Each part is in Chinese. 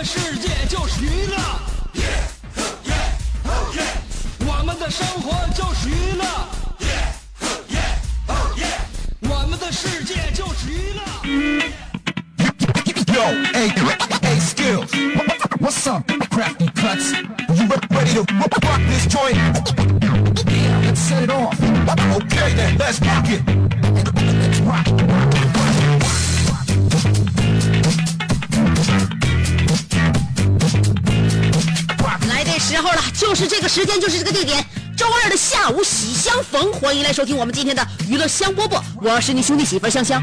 的世界就是娱乐，我们的生活就是娱乐，我们的世界就是娱乐。Yo, hey, hey, skills. What's up, crafty cuts? You re- ready to rock rock this joint? Yeah, let's set it off. Okay then, let's rock it. Let's rock. 时候了，就是这个时间，就是这个地点。周二的下午喜相逢，欢迎来收听我们今天的娱乐香饽饽，我是你兄弟媳妇香香。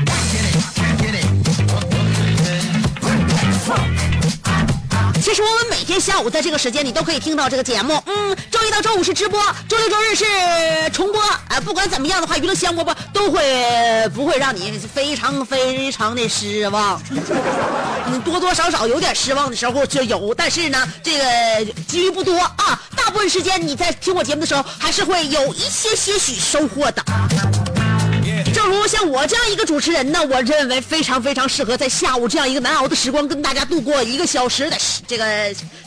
其实我们每天下午在这个时间，你都可以听到这个节目。嗯，周一到周五是直播，周六周日是重播。哎、不管怎么样的话，娱乐香饽饽都会不会让你非常非常的失望。你多多少少有点失望的时候就有，但是呢，这个几率不多啊。大部分时间你在听我节目的时候，还是会有一些些许收获的。如像我这样一个主持人呢，我认为非常非常适合在下午这样一个难熬的时光，跟大家度过一个小时的这个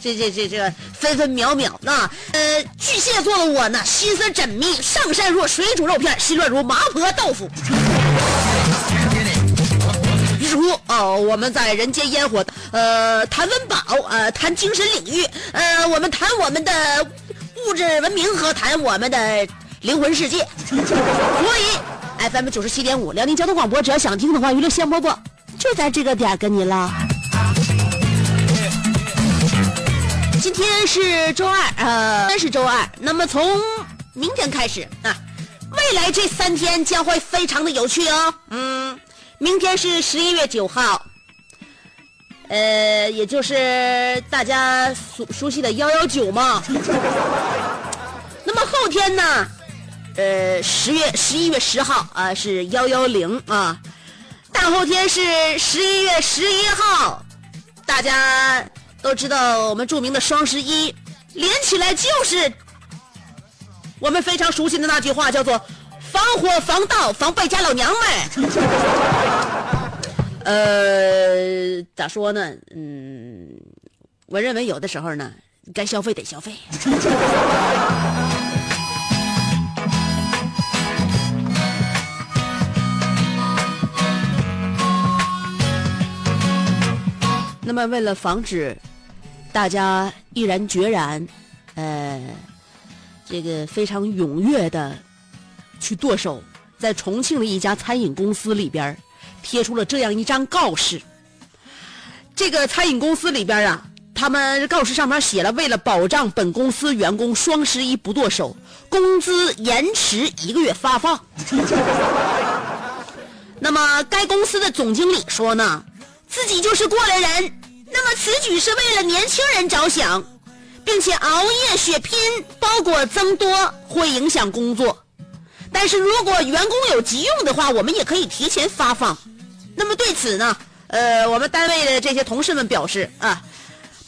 这这这这个分分秒秒啊。呃，巨蟹座的我呢，心思缜密，上善若水煮肉片，心乱如麻婆豆腐。于是乎，哦，我们在人间烟火，呃，谈温饱，呃，谈精神领域，呃，我们谈我们的物质文明和谈我们的灵魂世界。所以，FM 九十七点五辽宁交通广播，只要想听的话，娱乐香饽饽就在这个点儿跟你了。今天是周二，呃，今天是周二。那么从明天开始啊，未来这三天将会非常的有趣哦。嗯，明天是十一月九号，呃，也就是大家熟熟悉的幺幺九嘛。那么后天呢，呃，十月十一月十号啊、是幺幺零啊，大后天是十一月十一号，大家都知道我们著名的双十一，连起来就是我们非常熟悉的那句话，叫做“防火防盗防败家老娘们”。呃，咋说呢？嗯，我认为有的时候呢，该消费得消费。那么，为了防止大家毅然决然，呃，这个非常踊跃的去剁手，在重庆的一家餐饮公司里边贴出了这样一张告示。这个餐饮公司里边啊，他们告示上面写了，为了保障本公司员工双十一不剁手，工资延迟一个月发放。那么，该公司的总经理说呢，自己就是过来人，那么此举是为了年轻人着想，并且熬夜血拼、包裹增多会影响工作。但是如果员工有急用的话，我们也可以提前发放。那么对此呢，呃，我们单位的这些同事们表示啊，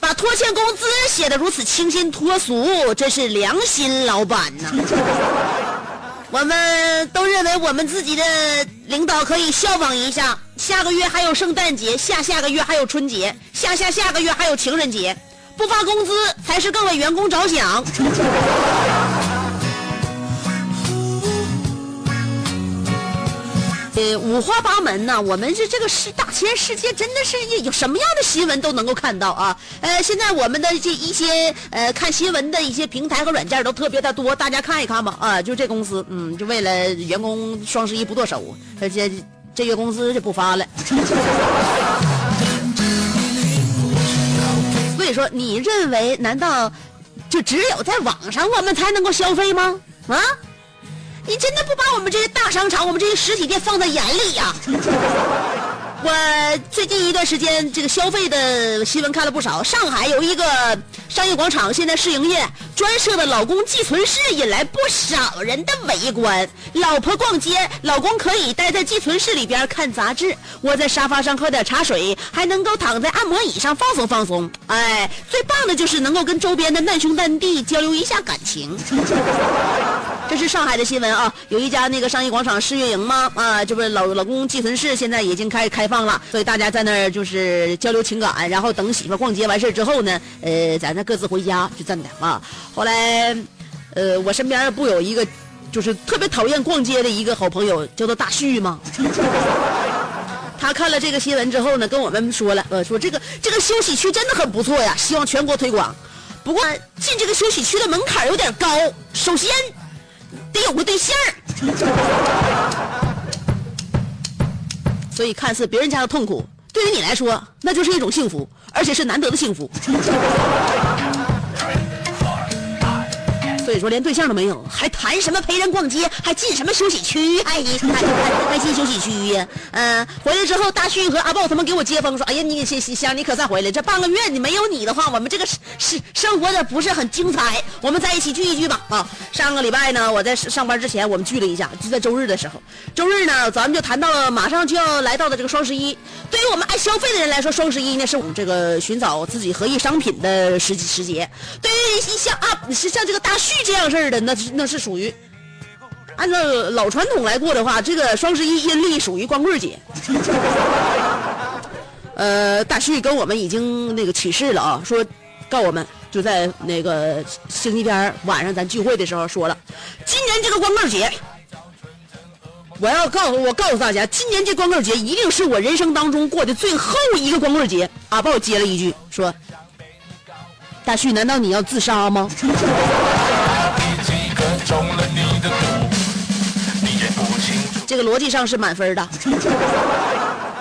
把拖欠工资写得如此清新脱俗，真是良心老板呐。我们都认为我们自己的领导可以效仿一下。下个月还有圣诞节，下下个月还有春节，下下下个月还有情人节，不发工资才是更为员工着想。呃，五花八门呐、我们是这个世大千世界，真的是有什么样的新闻都能够看到啊。呃，现在我们的这一些呃看新闻的一些平台和软件都特别的多，大家看一看吧。啊，就这公司，嗯，就为了员工双十一不剁手，而且这月工资就不发了。所以说，你认为难道就只有在网上我们才能够消费吗？啊？你真的不把我们这些大商场、我们这些实体店放在眼里呀、我最近一段时间这个消费的新闻看了不少。上海有一个商业广场现在试营业，专设的老公寄存室引来不少人的围观。老婆逛街，老公可以待在寄存室里边看杂志，窝在沙发上喝点茶水，还能够躺在按摩椅上放松放松。哎，最棒的就是能够跟周边的难兄难弟交流一下感情。这是上海的新闻啊，有一家那个商业广场试运营吗？啊，这不是老老公寄存室现在已经开开放了，所以大家在那儿就是交流情感，然后等媳妇逛街完事儿之后呢，呃，咱再各自回家就这么的啊。后来，呃，我身边不有一个就是特别讨厌逛街的一个好朋友，叫做大旭吗？他看了这个新闻之后呢，跟我们说了，呃，说这个这个休息区真的很不错呀，希望全国推广。不过进这个休息区的门槛有点高，首先。得有个对象 所以看似别人家的痛苦，对于你来说，那就是一种幸福，而且是难得的幸福。所以说连对象都没有，还谈什么陪人逛街，还进什么休息区，还还还进休息区呀？嗯，回来之后，大旭和阿豹他们给我接风说：“哎呀，你香香，你可算回来？这半个月你没有你的话，我们这个是是生活的不是很精彩。我们在一起聚一聚吧。”啊，上个礼拜呢，我在上班之前我们聚了一下，就在周日的时候。周日呢，咱们就谈到了马上就要来到的这个双十一。对于我们爱消费的人来说，双十一呢是我们这个寻找自己合意商品的时时节。对于像啊，是像这个大旭。这样式儿的，那那是属于按照老传统来过的话，这个双十一阴历属于光棍节。呃，大旭跟我们已经那个起誓了啊，说告我们就在那个星期天晚上咱聚会的时候说了，今年这个光棍节，我要告诉我告诉大家，今年这光棍节一定是我人生当中过的最后一个光棍节。阿豹接了一句说：“大旭，难道你要自杀吗？”这个逻辑上是满分的，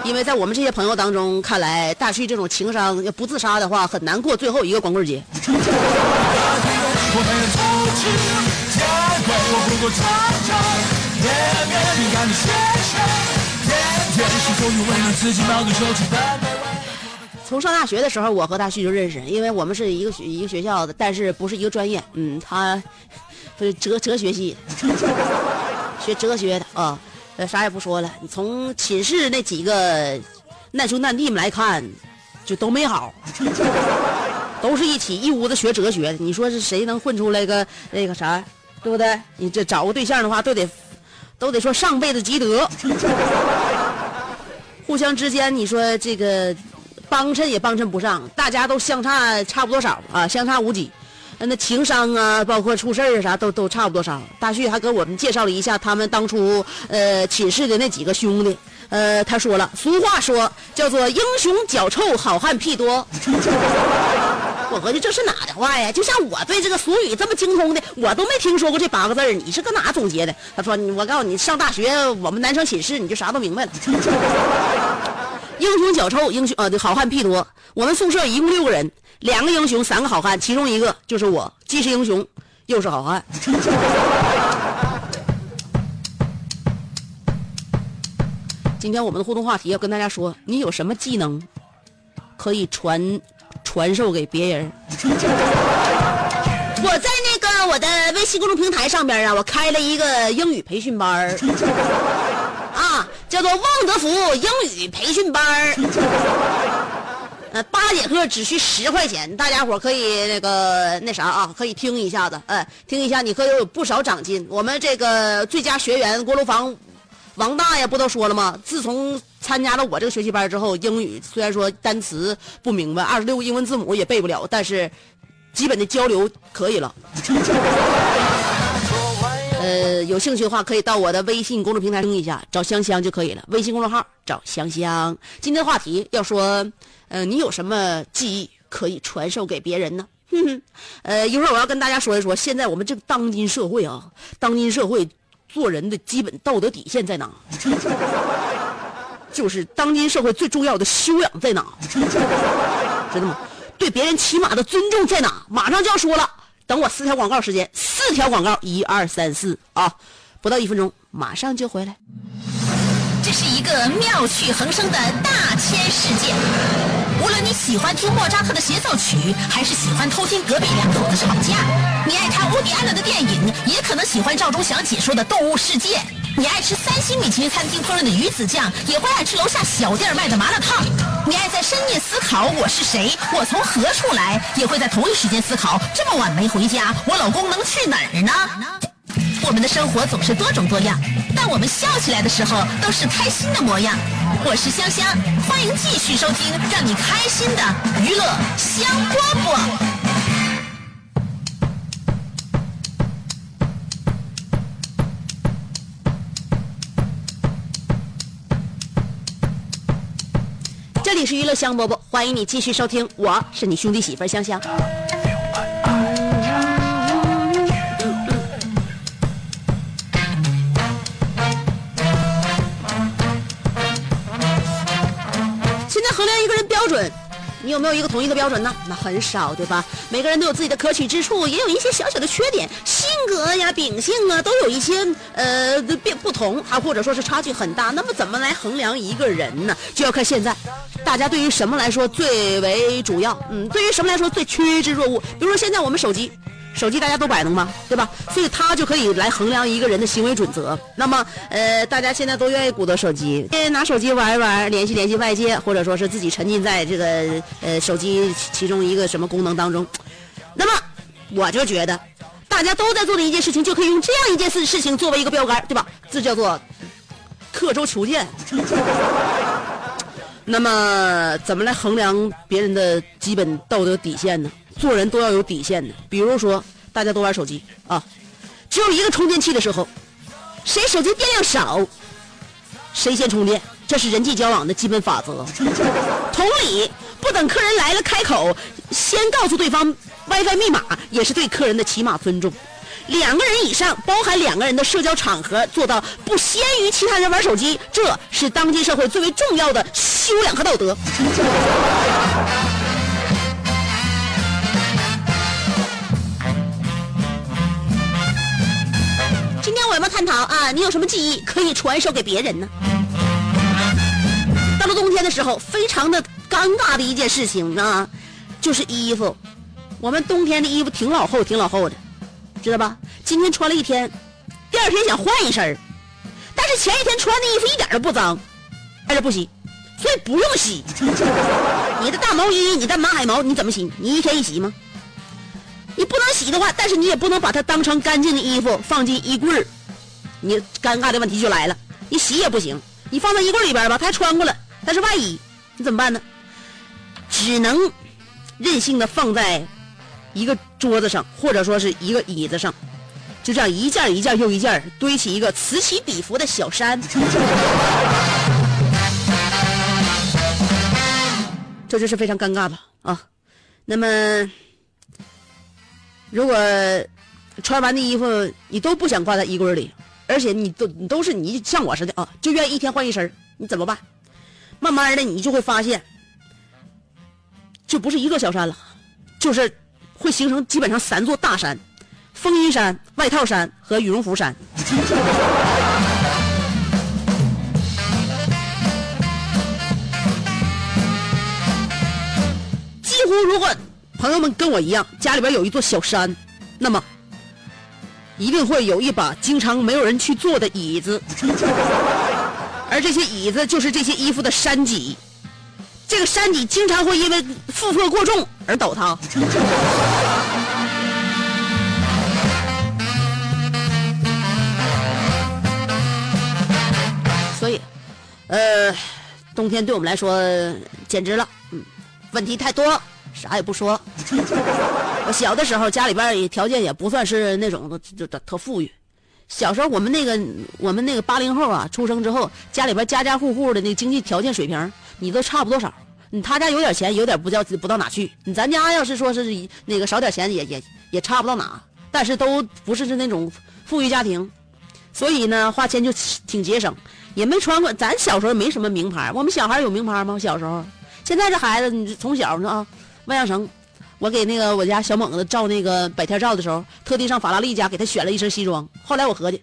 因为在我们这些朋友当中看来，大旭这种情商要不自杀的话，很难过最后一个光棍节。从上大学的时候，我和大旭就认识，因为我们是一个学一个学校的，但是不是一个专业。嗯，他 是哲哲学系，学哲学的啊。啥也不说了，你从寝室那几个难兄难弟们来看，就都没好，都是一起一屋子学哲学的。你说是谁能混出来个那个啥，对不对？你这找个对象的话，都得都得说上辈子积德，互相之间，你说这个。帮衬也帮衬不上，大家都相差差不多少啊，相差无几。那情商啊，包括出事儿啥，都都差不多少。大旭还给我们介绍了一下他们当初呃寝室的那几个兄弟。呃，他说了，俗话说叫做英雄脚臭，好汉屁多。我合计这是哪的话呀？就像我对这个俗语这么精通的，我都没听说过这八个字儿你是搁哪总结的？他说，我告诉你，上大学我们男生寝室你就啥都明白了。英雄脚臭，英雄呃，好汉屁多。我们宿舍一共六个人，两个英雄，三个好汉，其中一个就是我，既是英雄，又是好汉。今天我们的互动话题要跟大家说，你有什么技能可以传传授给别人？我在那个我的微信公众平台上边啊，我开了一个英语培训班 啊。叫做旺德福英语培训班呃，八节课只需十块钱，大家伙可以那个那啥啊，可以听一下子，哎，听一下，你可有不少长进。我们这个最佳学员锅炉房王大爷不都说了吗？自从参加了我这个学习班之后，英语虽然说单词不明白，二十六个英文字母也背不了，但是基本的交流可以了。有兴趣的话可以到我的微信公众平台听一下，找香香就可以了。微信公众号找香香。今天的话题要说，呃，你有什么技艺可以传授给别人呢？哼哼，呃，一会儿我要跟大家说一说，现在我们这个当今社会啊，当今社会做人的基本道德底线在哪？就是当今社会最重要的修养在哪？知道吗？对别人起码的尊重在哪？马上就要说了。等我四条广告时间，四条广告，一二三四啊，不到一分钟，马上就回来。这是一。个妙趣横生的大千世界。无论你喜欢听莫扎特的协奏曲，还是喜欢偷听隔壁两口子吵架，你爱看无敌安伦的电影，也可能喜欢赵忠祥解说的《动物世界》。你爱吃三星米其林餐厅烹饪的鱼子酱，也会爱吃楼下小店卖的麻辣烫。你爱在深夜思考我是谁，我从何处来，也会在同一时间思考这么晚没回家，我老公能去哪儿呢？我们的生活总是多种多样，但我们笑起来的时候都是开心的模样。我是香香，欢迎继续收听让你开心的娱乐香饽饽。里是娱乐香饽饽，欢迎你继续收听，我是你兄弟媳妇香香。现在衡量一个人标准，你有没有一个统一的标准呢？那很少，对吧？每个人都有自己的可取之处，也有一些小小的缺点，性格呀、秉性啊，都有一些呃变不同，还或者说是差距很大。那么怎么来衡量一个人呢？就要看现在大家对于什么来说最为主要，嗯，对于什么来说最趋之若鹜。比如说现在我们手机。手机大家都摆弄吧，对吧？所以它就可以来衡量一个人的行为准则。那么，呃，大家现在都愿意鼓捣手机，拿手机玩一玩，联系联系外界，或者说是自己沉浸在这个呃手机其中一个什么功能当中。那么，我就觉得，大家都在做的一件事情，就可以用这样一件事事情作为一个标杆，对吧？这叫做刻舟求剑。那么，怎么来衡量别人的基本道德底线呢？做人都要有底线的。比如说，大家都玩手机啊，只有一个充电器的时候，谁手机电量少，谁先充电，这是人际交往的基本法则。同理，等客人来了开口，先告诉对方 WiFi 密码，也是对客人的起码尊重。两个人以上，包含两个人的社交场合，做到不先于其他人玩手机，这是当今社会最为重要的修养和道德。今天我们探讨啊，你有什么技艺可以传授给别人呢？到了冬天的时候，非常的尴尬的一件事情啊，就是衣服。我们冬天的衣服挺老厚，挺老厚的，知道吧？今天穿了一天，第二天想换一身但是前一天穿的衣服一点都不脏，还是不洗，所以不用洗。你的大毛衣，你的马海毛，你怎么洗？你一天一洗吗？你不能洗的话，但是你也不能把它当成干净的衣服放进衣柜。你尴尬的问题就来了，你洗也不行，你放在衣柜里边吧，它还穿过了，它是外衣，你怎么办呢？只能任性的放在一个桌子上，或者说是一个椅子上，就这样一件一件又一件堆起一个此起彼伏的小山。这就是非常尴尬的啊。那么。如果穿完的衣服你都不想挂在衣柜里，而且你都你都是你像我似的啊，就愿意一天换一身你怎么办？慢慢的你就会发现，就不是一座小山了，就是会形成基本上三座大山：风衣山、外套山和羽绒服山。几乎如果。朋友们跟我一样，家里边有一座小山，那么一定会有一把经常没有人去坐的椅子，而这些椅子就是这些衣服的山脊。这个山脊经常会因为负荷过重而倒塌。所以，呃，冬天对我们来说简直了，嗯，问题太多。啥也不说，我小的时候家里边也条件也不算是那种就就特富裕。小时候我们那个我们那个八零后啊，出生之后家里边家家户户的那经济条件水平，你都差不多少。你他家有点钱，有点不叫不到哪去。你咱家要是说是那个少点钱，也也也差不到哪。但是都不是是那种富裕家庭，所以呢花钱就挺节省，也没穿过。咱小时候没什么名牌，我们小孩有名牌吗？小时候，现在这孩子你从小呢啊。万象城，我给那个我家小猛子照那个百天照的时候，特地上法拉利家给他选了一身西装。后来我合计，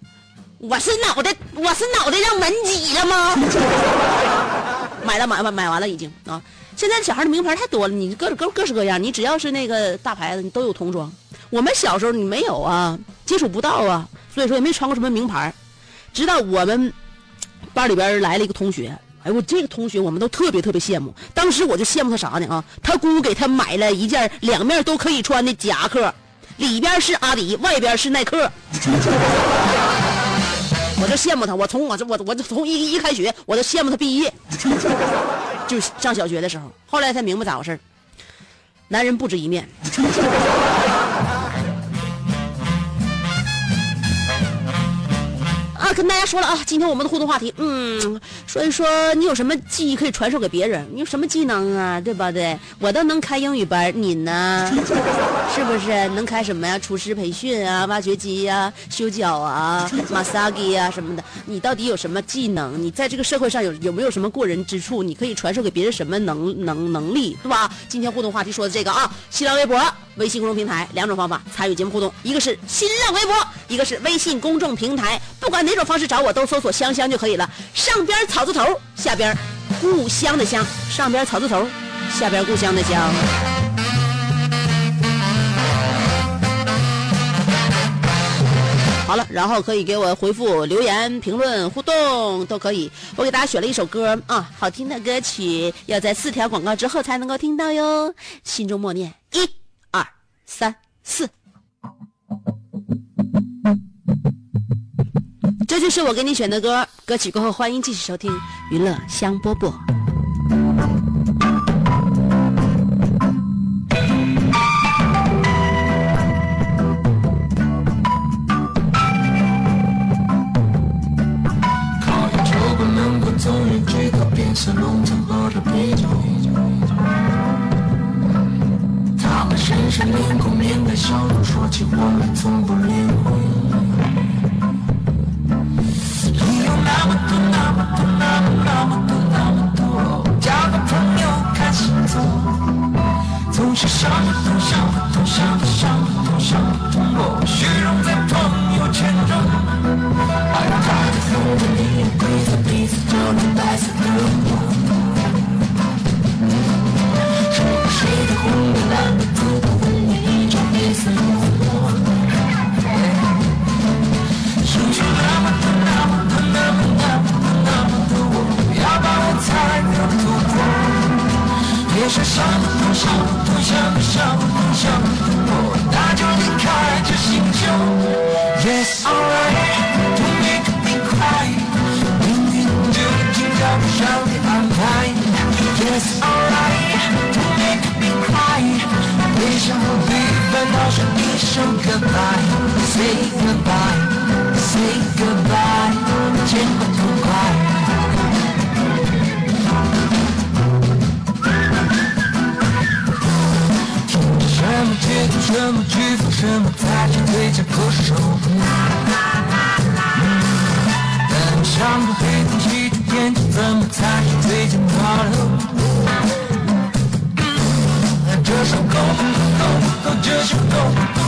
我是脑袋，我是脑袋让门挤了吗？买了买完买完了已经啊！现在小孩的名牌太多了，你各各各式各样，你只要是那个大牌子，你都有童装。我们小时候你没有啊，接触不到啊，所以说也没穿过什么名牌。直到我们班里边来了一个同学，哎我这个同学我们都特别特别羡慕。当时我就羡慕他啥呢啊？他姑给他买了一件两面都可以穿的夹克，里边是阿迪，外边是耐克。我就羡慕他，我从我这我我就从一一开学我就羡慕他毕业，就上小学的时候，后来才明白咋回事男人不止一面。跟大家说了啊，今天我们的互动话题，嗯，说一说你有什么技艺可以传授给别人？你有什么技能啊？对吧？对，我都能开英语班，你呢？是不是能开什么呀？厨师培训啊，挖掘机呀，修脚啊，马萨基呀什么的？你到底有什么技能？你在这个社会上有有没有什么过人之处？你可以传授给别人什么能能能力，对吧？今天互动话题说的这个啊，新浪微博、微信公众平台两种方法参与节目互动，一个是新浪微博，一个是微信公众平台，不管哪种方式找我都搜索“香香”就可以了。上边草字头，下边故乡的乡，上边草字头，下边故乡的乡。好了，然后可以给我回复、留言、评论、互动都可以。我给大家选了一首歌啊，好听的歌曲，要在四条广告之后才能够听到哟。心中默念：一、二、三、四。这就是我给你选的歌，歌曲过后欢迎继续收听娱乐香饽饽。说一声 goodbye，say goodbye，say goodbye，见过痛快。听着什么节奏，什么曲风，什么才是最佳歌手？但唱着黑天气的眼睛，怎么才是最佳保留这首够够不够？这首够不够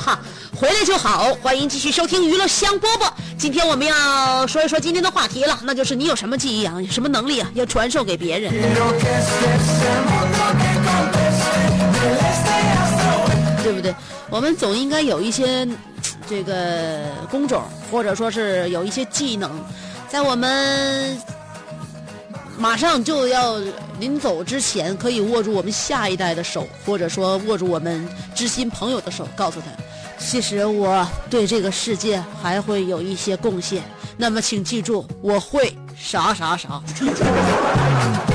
哈 回来就好。欢迎继续收听娱乐香饽饽。今天我们要说一说今天的话题了，那就是你有什么技艺啊，有什么能力啊，要传授给别人。对不对？我们总应该有一些这个工种，或者说是有一些技能，在我们马上就要临走之前，可以握住我们下一代的手，或者说握住我们知心朋友的手，告诉他，其实我对这个世界还会有一些贡献。那么，请记住，我会啥啥啥。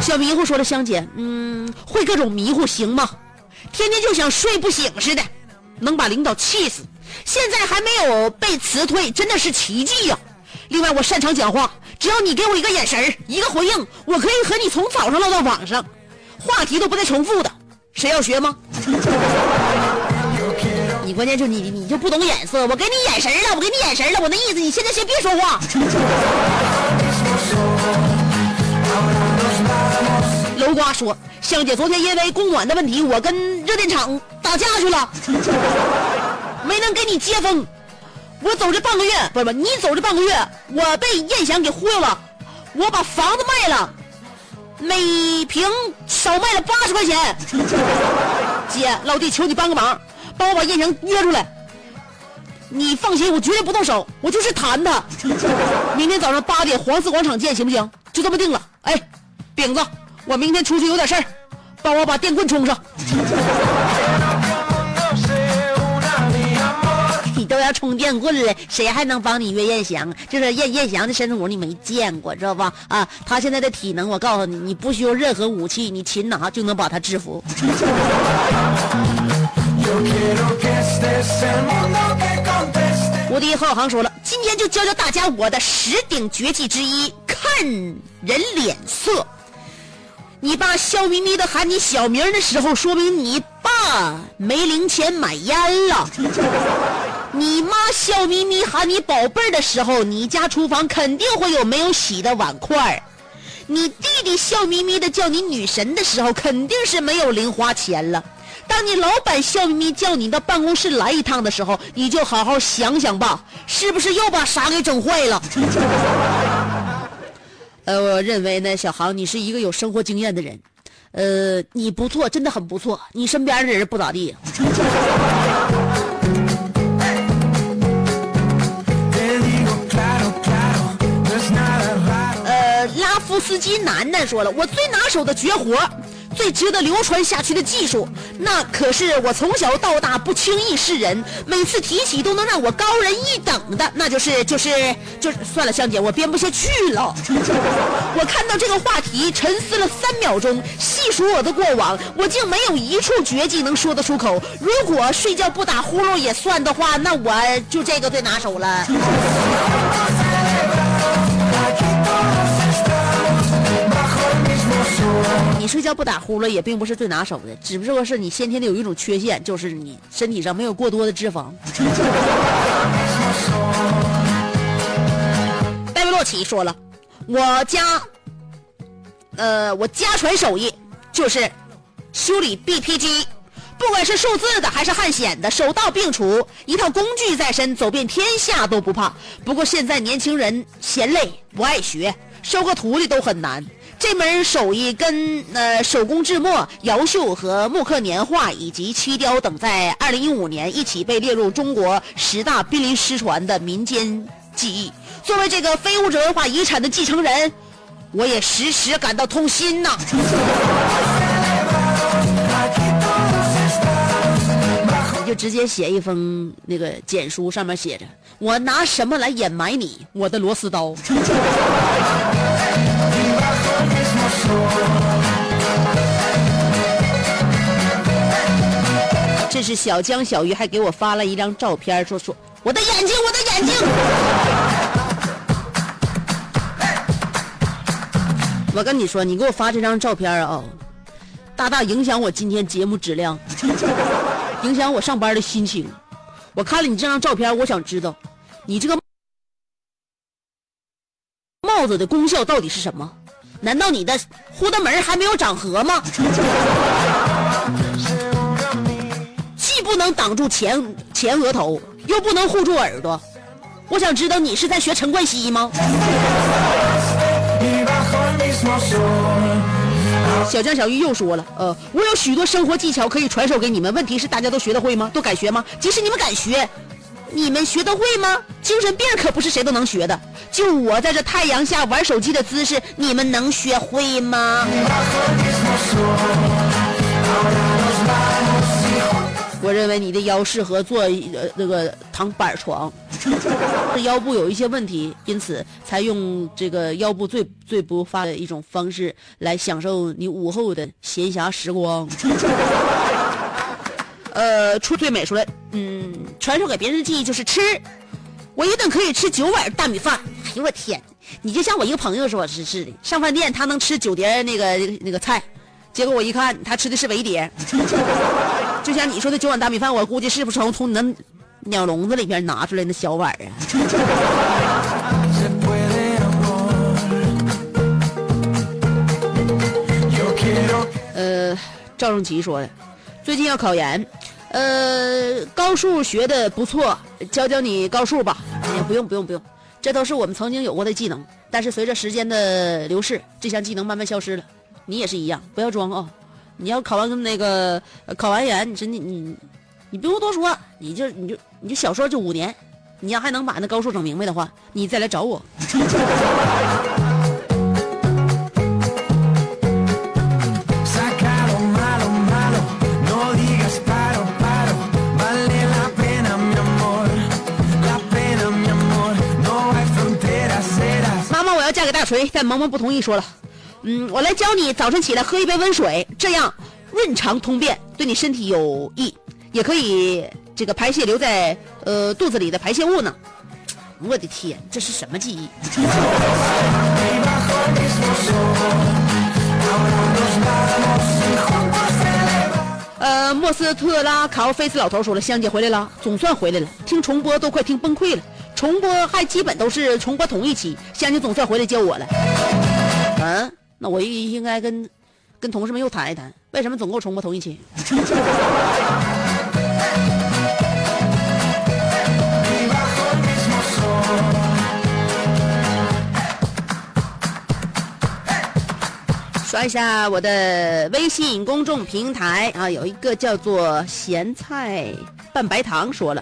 小迷糊说了，香姐，嗯，会各种迷糊行吗？天天就想睡不醒似的，能把领导气死。现在还没有被辞退，真的是奇迹呀、另外，我擅长讲话，只要你给我一个眼神一个回应，我可以和你从早上唠到晚上，话题都不带重复的。谁要学吗？你关键就你你就不懂眼色，我给你眼神了，我给你眼神了，我那意思，你现在先别说话。楼瓜说：“香姐，昨天因为供暖的问题，我跟热电厂打架去了，没能给你接风。我走这半个月，不是不是，你走这半个月，我被燕翔给忽悠了，我把房子卖了，每平少卖了八十块钱。姐，老弟，求你帮个忙，帮我把燕翔约出来。你放心，我绝对不动手，我就是谈他。明天早上八点黄四广场见，行不行？就这么定了。哎，饼子，我明天出去有点事儿，帮我把电棍充上。你都要充电棍了，谁还能帮你约燕翔？就是燕燕翔的身子骨你没见过，知道吧？啊，他现在的体能，我告诉你，你不需要任何武器，你擒拿就能把他制服。无敌浩航说了，今天就教教大家我的十顶绝技之一——看人脸色。你爸笑眯眯的喊你小名的时候，说明你爸没零钱买烟了。你妈笑眯眯喊你宝贝儿的时候，你家厨房肯定会有没有洗的碗筷。你弟弟笑眯眯的叫你女神的时候，肯定是没有零花钱了。当你老板笑眯眯叫你到办公室来一趟的时候，你就好好想想吧，是不是又把啥给整坏了？呃，我认为呢，小航，你是一个有生活经验的人，呃，你不错，真的很不错。你身边的人不咋地。呃，拉夫斯基楠楠说了，我最拿手的绝活，最值得流传下去的技术，那可是我从小到大不轻易示人，每次提起都能让我高人一等的，那就是就是就算了，香姐，我编不下去了。我看到这个话题，沉思了三秒钟，细数我的过往，我竟没有一处绝技能说得出口。如果睡觉不打呼噜也算的话，那我就这个最拿手了。睡觉不打呼噜也并不是最拿手的，只不过是你先天的有一种缺陷，就是你身体上没有过多的脂肪。戴维洛奇说了，我家，呃，我家传手艺就是修理 BP 机，不管是数字的还是汉显的，手到病除，一套工具在身，走遍天下都不怕。不过现在年轻人嫌累，不爱学，收个徒弟都很难。这门手艺跟呃手工制墨、窑绣和木刻年画以及漆雕等，在二零一五年一起被列入中国十大濒临失传的民间技艺。作为这个非物质文化遗产的继承人，我也时时感到痛心呐。你就直接写一封那个简书，上面写着：“我拿什么来掩埋你？我的螺丝刀。”这是小江小鱼还给我发了一张照片，说说我的眼睛，我的眼睛。我跟你说，你给我发这张照片啊，大大影响我今天节目质量，影响我上班的心情。我看了你这张照片，我想知道，你这个帽子的功效到底是什么？难道你的呼的门还没有长合吗？不能挡住前前额头，又不能护住耳朵。我想知道你是在学陈冠希吗？小江小玉又说了，呃，我有许多生活技巧可以传授给你们，问题是大家都学得会吗？都敢学吗？即使你们敢学，你们学得会吗？精神病可不是谁都能学的。就我在这太阳下玩手机的姿势，你们能学会吗？我认为你的腰适合做呃那个躺板床，这 腰部有一些问题，因此才用这个腰部最最不发的一种方式来享受你午后的闲暇时光。呃，出最美出来，嗯，传授给别人的技艺就是吃，我一顿可以吃九碗大米饭。哎呦我天，你就像我一个朋友说是是的，上饭店他能吃九碟那个那个菜，结果我一看他吃的是围碟。就像你说的九碗大米饭，我估计是不是从从你那鸟笼子里面拿出来那小碗啊？呃，赵正奇说的，最近要考研，呃，高数学的不错，教教你高数吧。哎呀，不用不用不用，这都是我们曾经有过的技能，但是随着时间的流逝，这项技能慢慢消失了。你也是一样，不要装啊！你要考完那个考完研，你说你你你不用多说，你就你就你就小说就五年，你要还能把那高数整明白的话，你再来找我。妈妈，我要嫁给大锤，但萌萌不同意，说了，嗯，我来教你早晨起来喝一杯温水，这样润肠通便，对你身体有益，也可以这个排泄留在呃肚子里的排泄物呢。我的天，这是什么记忆？呃，莫斯特拉考菲斯老头说了，香姐回来了，总算回来了，听重播都快听崩溃了，重播还基本都是重播同一期，香姐总算回来教我了。嗯、那我应应该跟跟同事们又谈一谈，为什么总给我重播同一期？刷一下我的微信公众平台啊，有一个叫做“咸菜拌白糖”说了，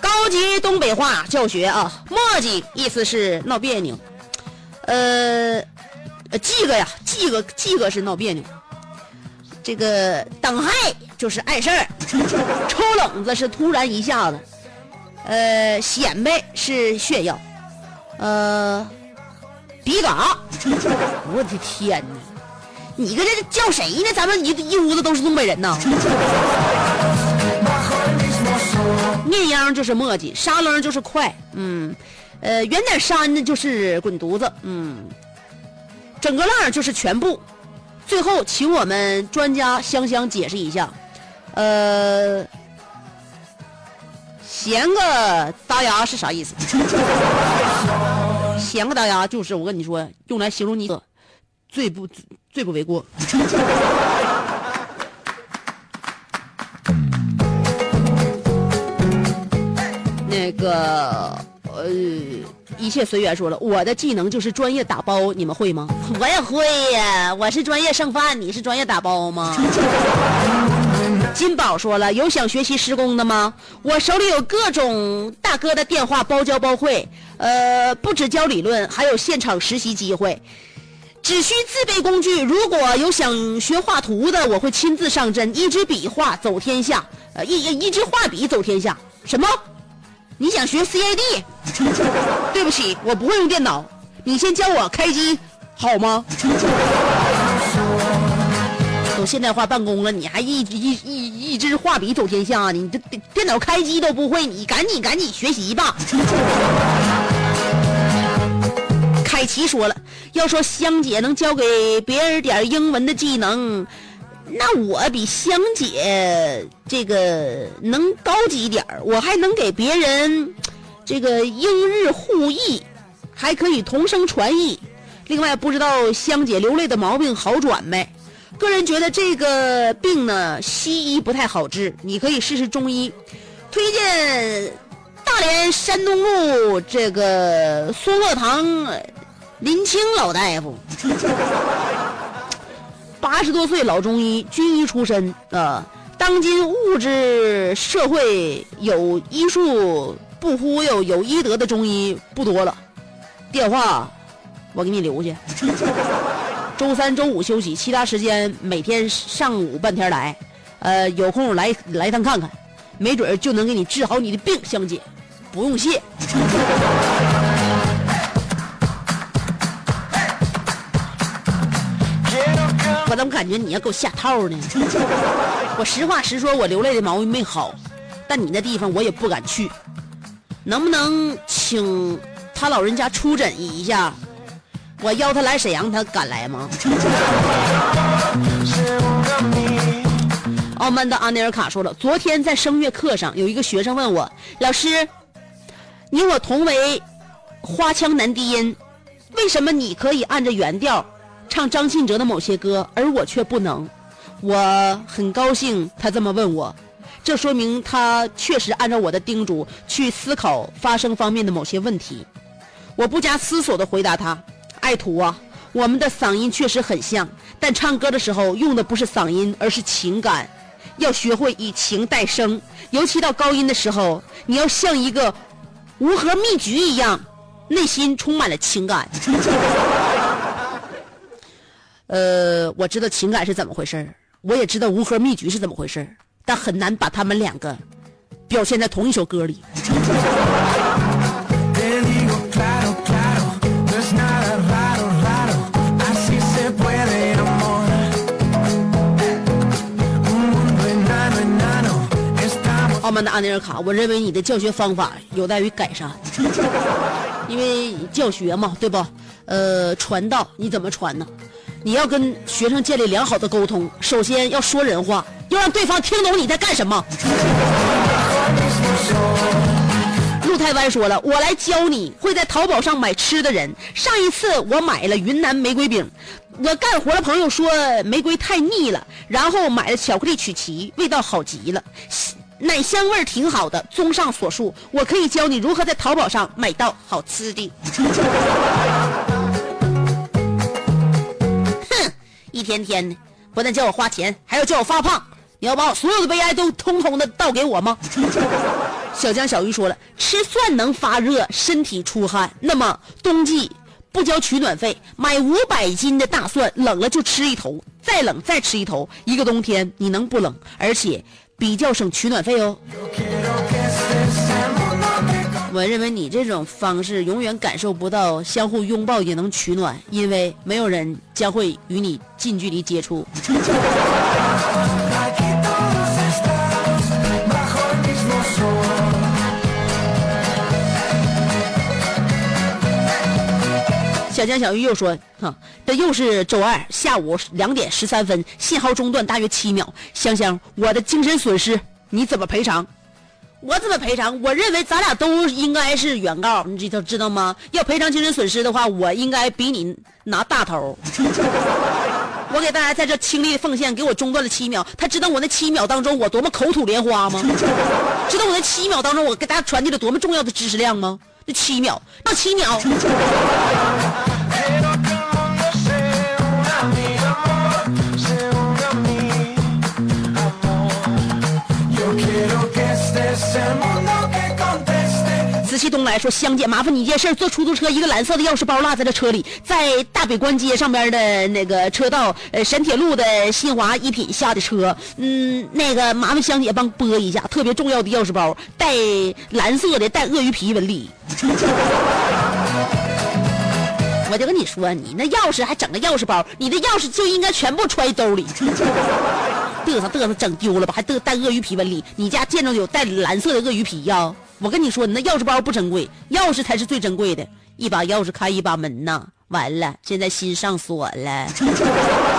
高级东北话教学啊，磨叽意思是闹别扭，呃，呃记个呀，记个记个是闹别扭，这个等害就是碍事儿，抽冷子是突然一下子，呃，显摆是炫耀，呃。比嘎！我的天哪！你搁这叫谁呢？咱们一一屋子都是东北人呐。面秧就是磨叽，沙楞就是快，嗯，呃，远点山呢就是滚犊子，嗯，整个浪就是全部。最后请我们专家香香解释一下。呃咸个大鸭是啥意思？咸个大鸭就是我跟你说用来形容你最不最不为过。那个呃一切随缘说了，我的技能就是专业打包，你们会吗？我也会呀，我是专业剩饭，你是专业打包吗？金宝说了，有想学习施工的吗？我手里有各种大哥的电话，包教包会。呃，不只教理论，还有现场实习机会。只需自备工具。如果有想学画图的，我会亲自上阵，一支笔画走天下。呃，一一一支画笔走天下。什么？你想学 CAD？对不起，我不会用电脑。你先教我开机好吗？都现代化办公了，你还一一一一支画笔走天下？你这电电脑开机都不会，你赶紧赶紧学习吧。凯奇说了，要说香姐能教给别人点英文的技能，那我比香姐这个能高级一点儿我还能给别人这个英日互译，还可以同声传译。另外，不知道香姐流泪的毛病好转没？个人觉得这个病呢，西医不太好治，你可以试试中医。推荐大连山东路这个松鹤堂林清老大夫，八十多岁老中医，军医出身啊。当今物质社会有医术不忽悠、有医德的中医不多了。电话我给你留下。周三、周五休息，其他时间每天上午半天来，呃，有空来来趟看看，没准就能给你治好你的病，香姐，不用谢。我怎么感觉你要给我下套呢？我实话实说，我流泪的毛病没好，但你那地方我也不敢去，能不能请他老人家出诊一下？我邀他来沈阳，他敢来吗？傲慢的阿内尔卡说了，昨天在声乐课上，有一个学生问我，老师，你我同为花腔男低音，为什么你可以按着原调唱张信哲的某些歌，而我却不能？我很高兴他这么问我，这说明他确实按照我的叮嘱去思考发声方面的某些问题。我不加思索的回答他。爱徒啊，我们的嗓音确实很像，但唱歌的时候用的不是嗓音，而是情感。要学会以情代声，尤其到高音的时候，你要像一个无核蜜橘一样，内心充满了情感。呃，我知道情感是怎么回事我也知道无核蜜橘是怎么回事但很难把他们两个表现在同一首歌里。傲慢的阿尼尔卡，我认为你的教学方法有待于改善，因为教学嘛，对不？呃，传道你怎么传呢？你要跟学生建立良好的沟通，首先要说人话，要让对方听懂你在干什么。陆太湾说了，我来教你会在淘宝上买吃的人。上一次我买了云南玫瑰饼，我干活的朋友说玫瑰太腻了，然后买了巧克力曲奇，味道好极了。奶香味挺好的。综上所述，我可以教你如何在淘宝上买到好吃的。一天天的，不但叫我花钱，还要叫我发胖。你要把我所有的悲哀都通通的倒给我吗？小江小鱼说了，吃蒜能发热，身体出汗。那么冬季不交取暖费，买五百斤的大蒜，冷了就吃一头，再冷再吃一头，一个冬天你能不冷？而且。比较省取暖费哦。我认为你这种方式永远感受不到相互拥抱也能取暖，因为没有人将会与你近距离接触。小江小鱼又说：“哈，这又是周二下午两点十三分，信号中断大约七秒。香香，我的精神损失你怎么赔偿？我怎么赔偿？我认为咱俩都应该是原告，你知道知道吗？要赔偿精神损失的话，我应该比你拿大头。我给大家在这倾力奉献，给我中断了七秒。他知道我那七秒当中我多么口吐莲花吗？知道我那七秒当中我给大家传递了多么重要的知识量吗？这七秒，那七秒。紫气东来说：“香姐，麻烦你一件事，坐出租车，一个蓝色的钥匙包落在了车里，在大北关街上边的那个车道，呃，沈铁路的新华一品下的车。嗯，那个麻烦香姐帮拨一下，特别重要的钥匙包，带蓝色的，带鳄鱼皮纹理。我就跟你说，你那钥匙还整个钥匙包，你的钥匙就应该全部揣兜里。嘚瑟嘚瑟，整丢了吧？还嘚带鳄鱼皮纹理？你家见着有带蓝色的鳄鱼皮呀？我跟你说，你那钥匙包不珍贵，钥匙才是最珍贵的。一把钥匙开一把门呐！完了，现在心上锁了。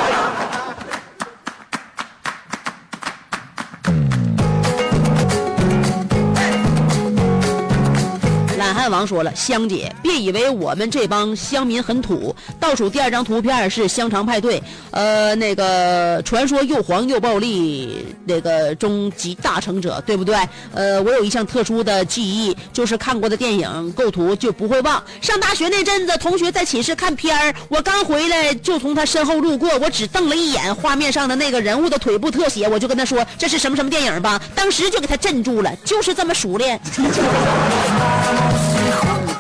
懒汉王说了：“香姐，别以为我们这帮乡民很土。倒数第二张图片是香肠派对，呃，那个传说又黄又暴力那个终极大成者，对不对？呃，我有一项特殊的记忆，就是看过的电影构图就不会忘。上大学那阵子，同学在寝室看片儿，我刚回来就从他身后路过，我只瞪了一眼画面上的那个人物的腿部特写，我就跟他说这是什么什么电影吧，当时就给他镇住了，就是这么熟练。”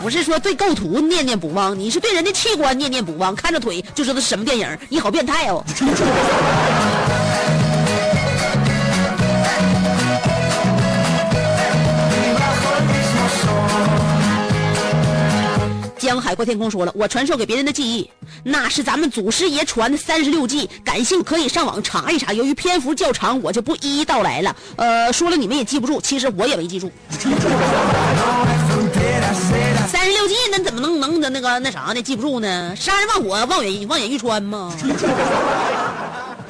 你不是说对构图念念不忘，你是对人的器官念念不忘，看着腿就知道是什么电影，你好变态哦！江海阔天空说了，我传授给别人的记忆，那是咱们祖师爷传的三十六计，感兴趣可以上网查一查。由于篇幅较长，我就不一一道来了。呃，说了你们也记不住，其实我也没记住。六计那怎么能能那个那啥呢？记不住呢？杀人放火，望眼望眼欲穿吗？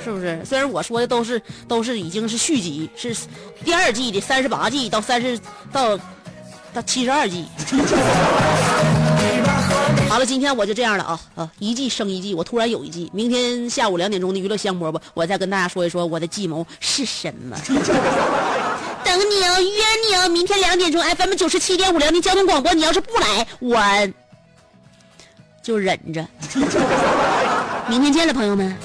是不是？虽然我说的都是都是已经是续集，是第二季的三十八季到三十到到七十二季。好了，今天我就这样了啊啊！一季生一季，我突然有一季。明天下午两点钟的娱乐香饽饽，我再跟大家说一说我的计谋是什么。等你哦，约你哦，明天两点钟 FM 九十七点五辽宁交通广播。你要是不来，我就忍着。明天见了，朋友们。